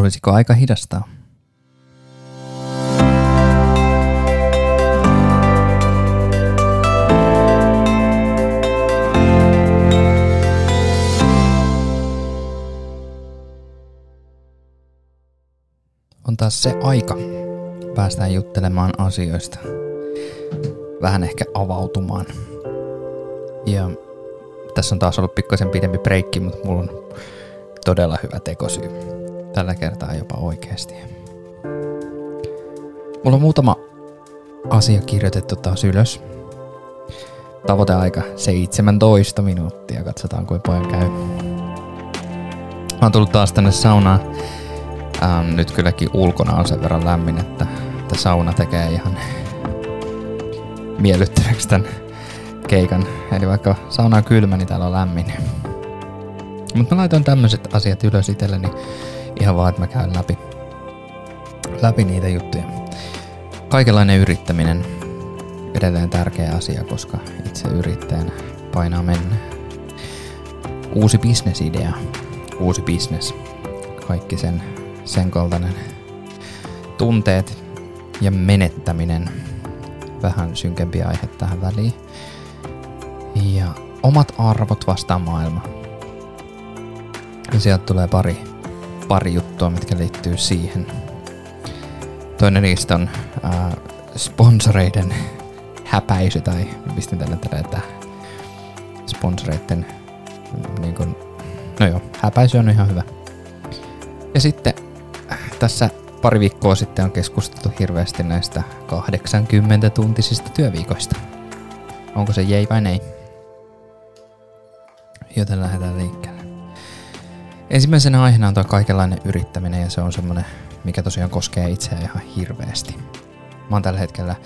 Olisiko aika hidastaa? On taas se aika. Päästään juttelemaan asioista. Vähän ehkä avautumaan. Ja tässä on taas ollut pikkasen pidempi breikki, mutta mulla on todella hyvä tekosyy. Tällä kertaa jopa oikeasti. Mulla on muutama asia kirjoitettu taas ylös. Tavoiteaika 17 minuuttia. Katsotaan kuinka paljon käy. Mä oon tullut taas tänne saunaan. Ähm, nyt kylläkin ulkona on sen verran lämmin, että, että sauna tekee ihan miellyttäväksi tämän keikan. Eli vaikka sauna on kylmä, niin täällä on lämmin. Mutta mä laitoin tämmöiset asiat ylös itselleni ihan vaan, että mä käyn läpi, läpi niitä juttuja. Kaikenlainen yrittäminen edelleen tärkeä asia, koska itse yrittäjänä painaa mennä. Uusi bisnesidea, uusi bisnes, kaikki sen, sen kaltainen tunteet ja menettäminen, vähän synkempi aihe tähän väliin. Ja omat arvot vastaan maailma. Ja sieltä tulee pari, pari juttua, mitkä liittyy siihen. Toinen niistä on äh, sponsoreiden häpäisy, tai pistin tällä tällä, että sponsoreiden niin kun, no joo, häpäisy on ihan hyvä. Ja sitten äh, tässä pari viikkoa sitten on keskusteltu hirveästi näistä 80-tuntisista työviikoista. Onko se jei vai ei? Joten lähdetään liikkeelle. Ensimmäisenä aiheena on tuo kaikenlainen yrittäminen ja se on semmonen, mikä tosiaan koskee itseä ihan hirveästi. Mä oon tällä hetkellä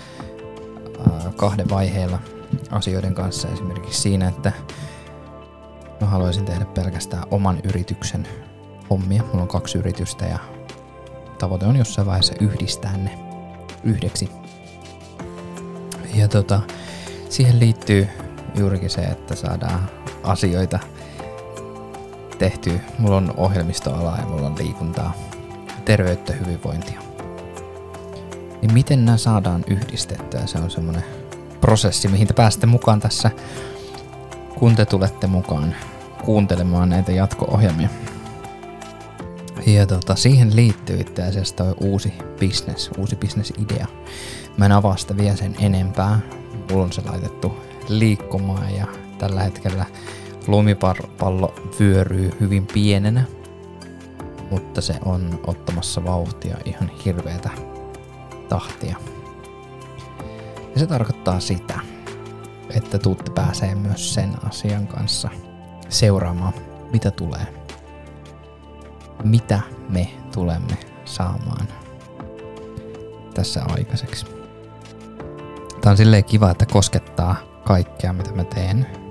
kahden vaiheella asioiden kanssa esimerkiksi siinä, että mä haluaisin tehdä pelkästään oman yrityksen hommia. Mulla on kaksi yritystä ja tavoite on jossain vaiheessa yhdistää ne yhdeksi. Ja tota, siihen liittyy juurikin se, että saadaan asioita tehty. Mulla on ohjelmistoala ja mulla on liikuntaa, terveyttä, hyvinvointia. Niin miten nämä saadaan yhdistettyä? Se on semmoinen prosessi, mihin te pääsette mukaan tässä, kun te tulette mukaan kuuntelemaan näitä jatko-ohjelmia. Ja tota, siihen liittyy itse asiassa toi uusi business, uusi business-idea. Mä en avaa sitä vielä sen enempää. Mulla on se laitettu liikkumaan ja tällä hetkellä lumipallo vyöryy hyvin pienenä, mutta se on ottamassa vauhtia ihan hirveätä tahtia. Ja se tarkoittaa sitä, että tuutte pääsee myös sen asian kanssa seuraamaan, mitä tulee. Mitä me tulemme saamaan tässä aikaiseksi. Tämä on silleen kiva, että koskettaa kaikkea, mitä mä teen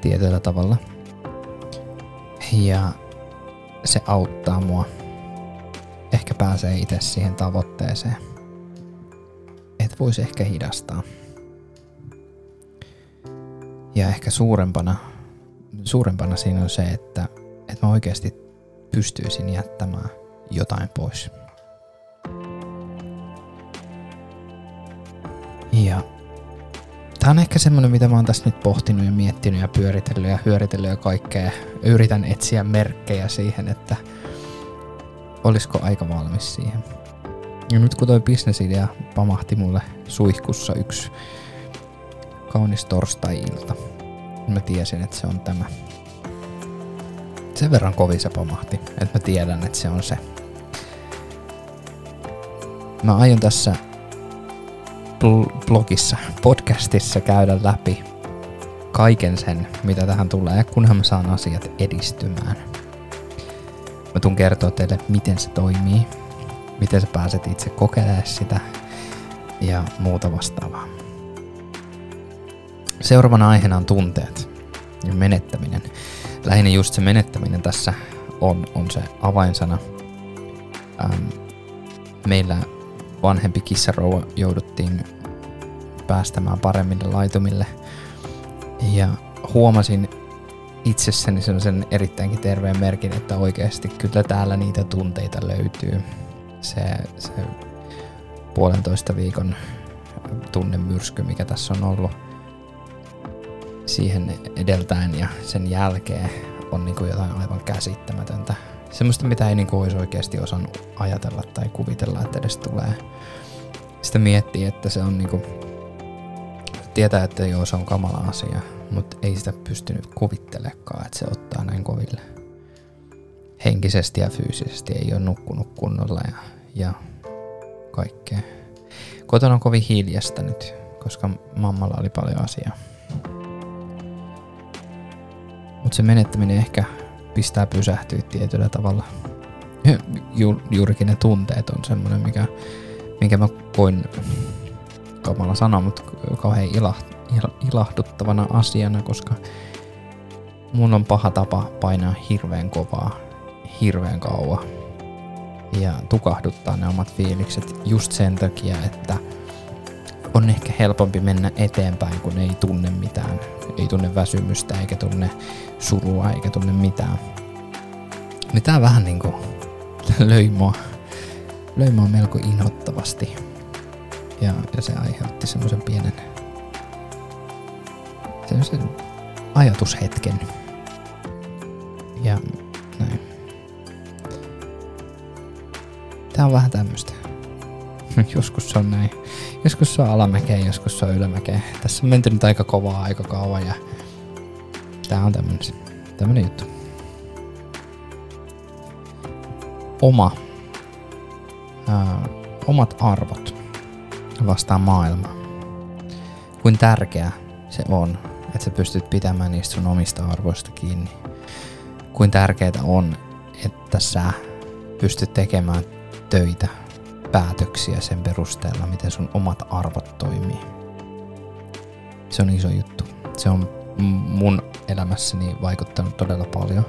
tietyllä tavalla. Ja se auttaa mua. Ehkä pääsee itse siihen tavoitteeseen. Et voisi ehkä hidastaa. Ja ehkä suurempana, suurempana siinä on se, että, että mä oikeasti pystyisin jättämään jotain pois. Ja Tämä on ehkä semmoinen, mitä mä oon tässä nyt pohtinut ja miettinyt ja pyöritellyt ja hyöritellyt ja kaikkea. Yritän etsiä merkkejä siihen, että olisiko aika valmis siihen. Ja nyt kun toi bisnesidea pamahti mulle suihkussa yksi kaunis torstai-ilta, niin mä tiesin, että se on tämä. Sen verran kovin se pamahti, että mä tiedän, että se on se. Mä aion tässä blogissa, podcastissa käydä läpi kaiken sen, mitä tähän tulee, kunhan mä saan asiat edistymään. Mä tuun kertoa teille, miten se toimii, miten sä pääset itse kokeilemaan sitä ja muuta vastaavaa. Seuraavana aiheena on tunteet ja menettäminen. Lähinnä just se menettäminen tässä on, on se avainsana. Ähm, meillä vanhempi kissarouva jouduttiin päästämään paremmille laitumille. Ja huomasin itsessäni sellaisen erittäinkin terveen merkin, että oikeasti kyllä täällä niitä tunteita löytyy. Se, se puolentoista viikon tunnemyrsky, mikä tässä on ollut siihen edeltäen ja sen jälkeen on niin kuin jotain aivan käsittämätöntä. Semmoista, mitä ei niin kuin olisi oikeasti osannut ajatella tai kuvitella, että edes tulee. Sitten miettii, että se on niin kuin, tietää, että joo, se on kamala asia, mutta ei sitä pystynyt kuvittelekaan, että se ottaa näin koville. Henkisesti ja fyysisesti ei ole nukkunut kunnolla ja, ja kaikkea. Kotona on kovin hiljasta nyt, koska mammalla oli paljon asiaa. Mutta se menettäminen ehkä pistää pysähtyä tietyllä tavalla. Ju, juurikin ne tunteet on semmoinen, mikä, minkä mä koin, kamala sana, mutta kauhean ilaht, ilahduttavana asiana, koska mun on paha tapa painaa hirveän kovaa, hirveän kauan ja tukahduttaa ne omat fiilikset just sen takia, että on ehkä helpompi mennä eteenpäin, kun ei tunne mitään. Ei tunne väsymystä, eikä tunne surua, eikä tunne mitään. Mitä niin vähän niinku löi mua, löi mua melko inhottavasti. Ja, ja se aiheutti semmoisen pienen semmoisen ajatushetken. Ja näin. Tää on vähän tämmöstä. Joskus se on näin. Joskus se on alamäkeä, joskus se on ylämäkeä. Tässä on menty nyt aika kovaa aika kauan ja tää on tämmönen, tämmönen juttu. Oma. Ää, omat arvot vastaan maailma. Kuin tärkeää se on, että sä pystyt pitämään niistä sun omista arvoista kiinni. Kuin tärkeää on, että sä pystyt tekemään töitä, päätöksiä sen perusteella, miten sun omat arvot toimii. Se on iso juttu. Se on mun elämässäni vaikuttanut todella paljon.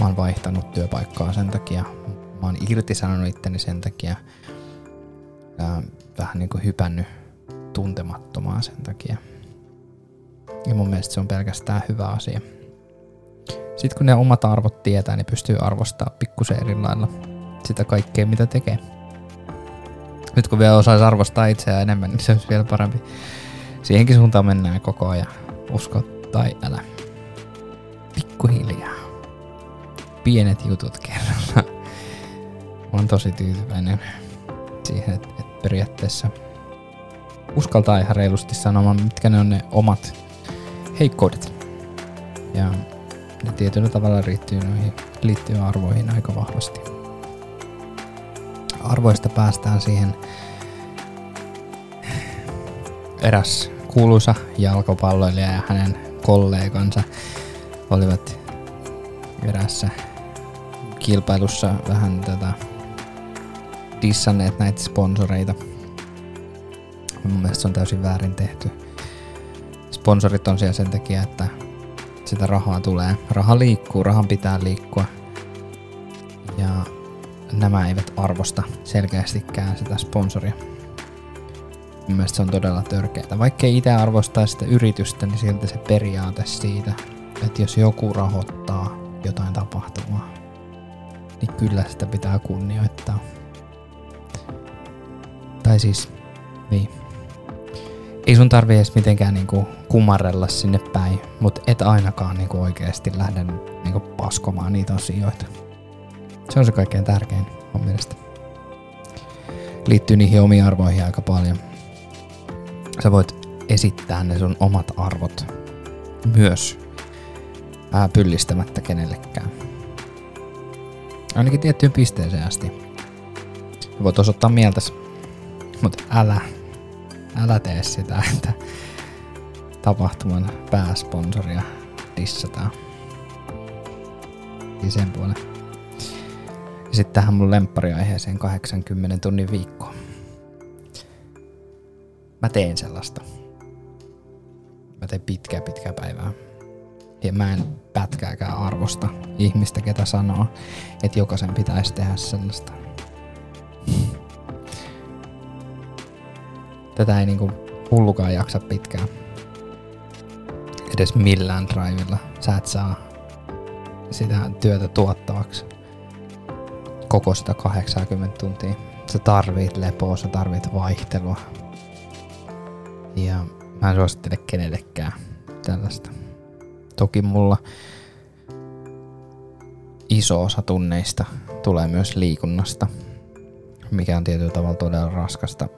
Mä oon vaihtanut työpaikkaa sen takia. Mä oon irtisanonut itteni sen takia. Ja vähän niin kuin hypännyt tuntemattomaan sen takia. Ja mun mielestä se on pelkästään hyvä asia. Sitten kun ne omat arvot tietää, niin pystyy arvostaa pikkusen eri lailla sitä kaikkea, mitä tekee. Nyt kun vielä osaisi arvostaa itseään enemmän, niin se olisi vielä parempi. Siihenkin suuntaan mennään koko ajan. Usko tai älä. Pikkuhiljaa. Pienet jutut kerralla. Mä oon tosi tyytyväinen siihen, että, että periaatteessa uskaltaa ihan reilusti sanomaan, mitkä ne on ne omat heikkoudet. Ja ne tietyllä tavalla liittyy noihin liittyy arvoihin aika vahvasti arvoista päästään siihen eräs kuuluisa jalkapalloilija ja hänen kollegansa olivat erässä kilpailussa vähän tätä dissanneet näitä sponsoreita. Mun mielestä se on täysin väärin tehty. Sponsorit on siellä sen takia, että sitä rahaa tulee. Raha liikkuu, rahan pitää liikkua. Ja nämä eivät arvosta selkeästikään sitä sponsoria. Mun mielestä se on todella törkeää. Vaikka ei itse arvostaa sitä yritystä, niin silti se periaate siitä, että jos joku rahoittaa jotain tapahtumaa, niin kyllä sitä pitää kunnioittaa. Tai siis, niin. Ei sun tarvi edes mitenkään niinku kumarrella sinne päin, mutta et ainakaan niinku oikeasti lähde niinku paskomaan niitä asioita. Se on se kaikkein tärkein mun mielestä. Liittyy niihin omiin arvoihin aika paljon. Sä voit esittää ne sun omat arvot myös ää, pyllistämättä kenellekään. Ainakin tiettyyn pisteeseen asti. Voit osoittaa mieltäsi, mutta älä, älä tee sitä, että tapahtuman pääsponsoria dissataan. Niin sen puolen. Sitten tähän mun lemppariaiheeseen 80 tunnin viikko. Mä teen sellaista. Mä teen pitkää pitkää päivää. Ja mä en pätkääkään arvosta ihmistä, ketä sanoo, että jokaisen pitäisi tehdä sellaista. Tätä ei niinku hullukaan jaksa pitkään. edes millään drivilla. Sä et saa sitä työtä tuottavaksi koko sitä 80 tuntia. Sä tarvit lepoa, sä tarvit vaihtelua. Ja mä en suosittele kenellekään tällaista. Toki mulla iso osa tunneista tulee myös liikunnasta, mikä on tietyllä tavalla todella raskasta.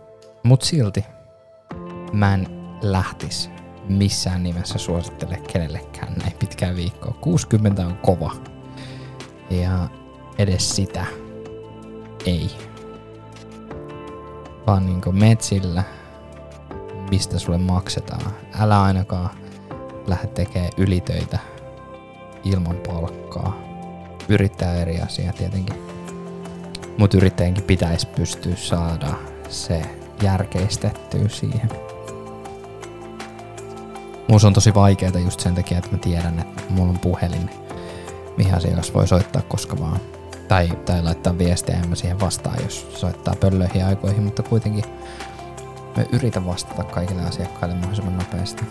Mut silti mä en lähtis missään nimessä suosittele kenellekään näin pitkään viikkoa. 60 on kova. Ja edes sitä ei. Vaan niinku metsillä, mistä sulle maksetaan. Älä ainakaan lähde tekemään ylitöitä ilman palkkaa. Yrittää eri asia tietenkin. Mutta yrittäjänkin pitäisi pystyä saada se järkeistettyä siihen. Mulla on tosi vaikeaa just sen takia, että mä tiedän, että mulla on puhelin, mihin asiakas voi soittaa koska vaan. Tai, tai laittaa viestiä ja mä siihen vastaan, jos soittaa pöllöihin aikoihin, mutta kuitenkin mä yritän vastata kaikille asiakkaille mahdollisimman nopeasti.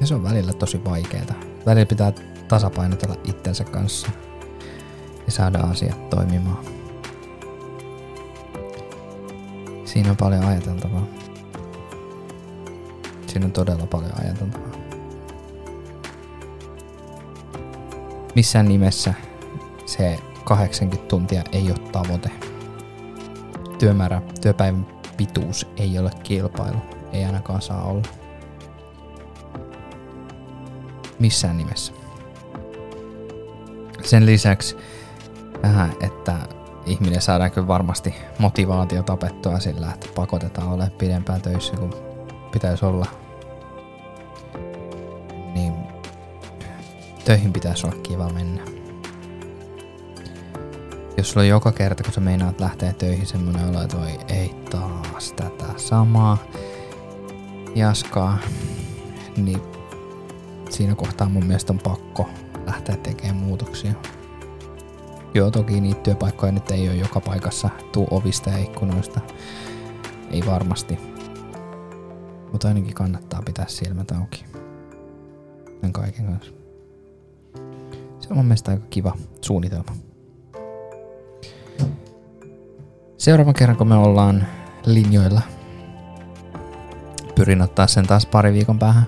Ja se on välillä tosi vaikeaa. Välillä pitää tasapainotella itsensä kanssa ja saada asiat toimimaan. Siinä on paljon ajateltavaa. Siinä on todella paljon ajateltavaa. Missään nimessä se 80 tuntia ei ole tavoite. Työmäärä, työpäivän pituus ei ole kilpailu. Ei ainakaan saa olla. Missään nimessä. Sen lisäksi, että ihminen saadaan kyllä varmasti motivaatio tapettua sillä, että pakotetaan olemaan pidempään töissä kuin pitäisi olla. Niin töihin pitäisi olla kiva mennä. Jos sulla on joka kerta, kun sä meinaat lähteä töihin semmonen olo, että voi ei taas tätä samaa jaskaa, niin siinä kohtaa mun mielestä on pakko lähteä tekemään muutoksia. Joo, toki niitä työpaikkoja nyt ei ole joka paikassa tuu ovista ja ikkunoista. Ei varmasti. Mutta ainakin kannattaa pitää silmät auki. Näin kaiken kanssa. Se on mun mielestä aika kiva suunnitelma. Seuraavan kerran kun me ollaan linjoilla, pyrin ottaa sen taas pari viikon päähän,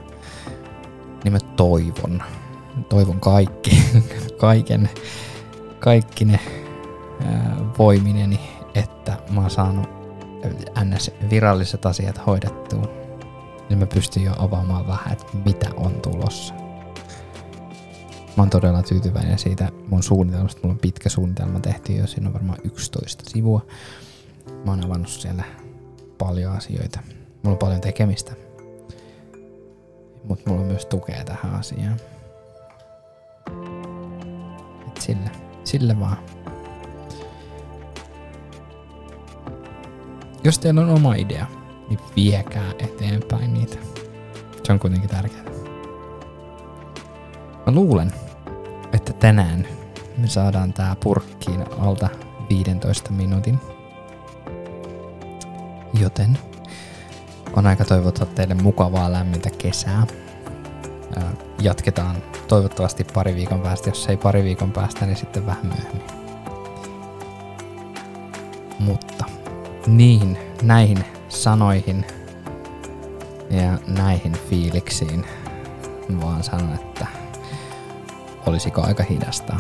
niin mä toivon, toivon kaikki, kaiken, kaikki ne voimineni, että mä oon saanut ns. viralliset asiat hoidettua. Niin mä pystyn jo avaamaan vähän, että mitä on tulossa. Mä oon todella tyytyväinen siitä mun suunnitelmasta. Mulla on pitkä suunnitelma tehty jo, siinä on varmaan 11 sivua. Mä oon avannut siellä paljon asioita. Mulla on paljon tekemistä. Mutta mulla on myös tukea tähän asiaan. Et sillä, sillä vaan. Jos teillä on oma idea, niin viekää eteenpäin niitä. Se on kuitenkin tärkeää. Mä luulen, tänään me saadaan tää purkkiin alta 15 minuutin. Joten on aika toivottaa teille mukavaa lämmintä kesää. Jatketaan toivottavasti pari viikon päästä, jos ei pari viikon päästä, niin sitten vähän myöhemmin. Mutta niihin, näihin sanoihin ja näihin fiiliksiin vaan sanon, että olisiko aika hidastaa.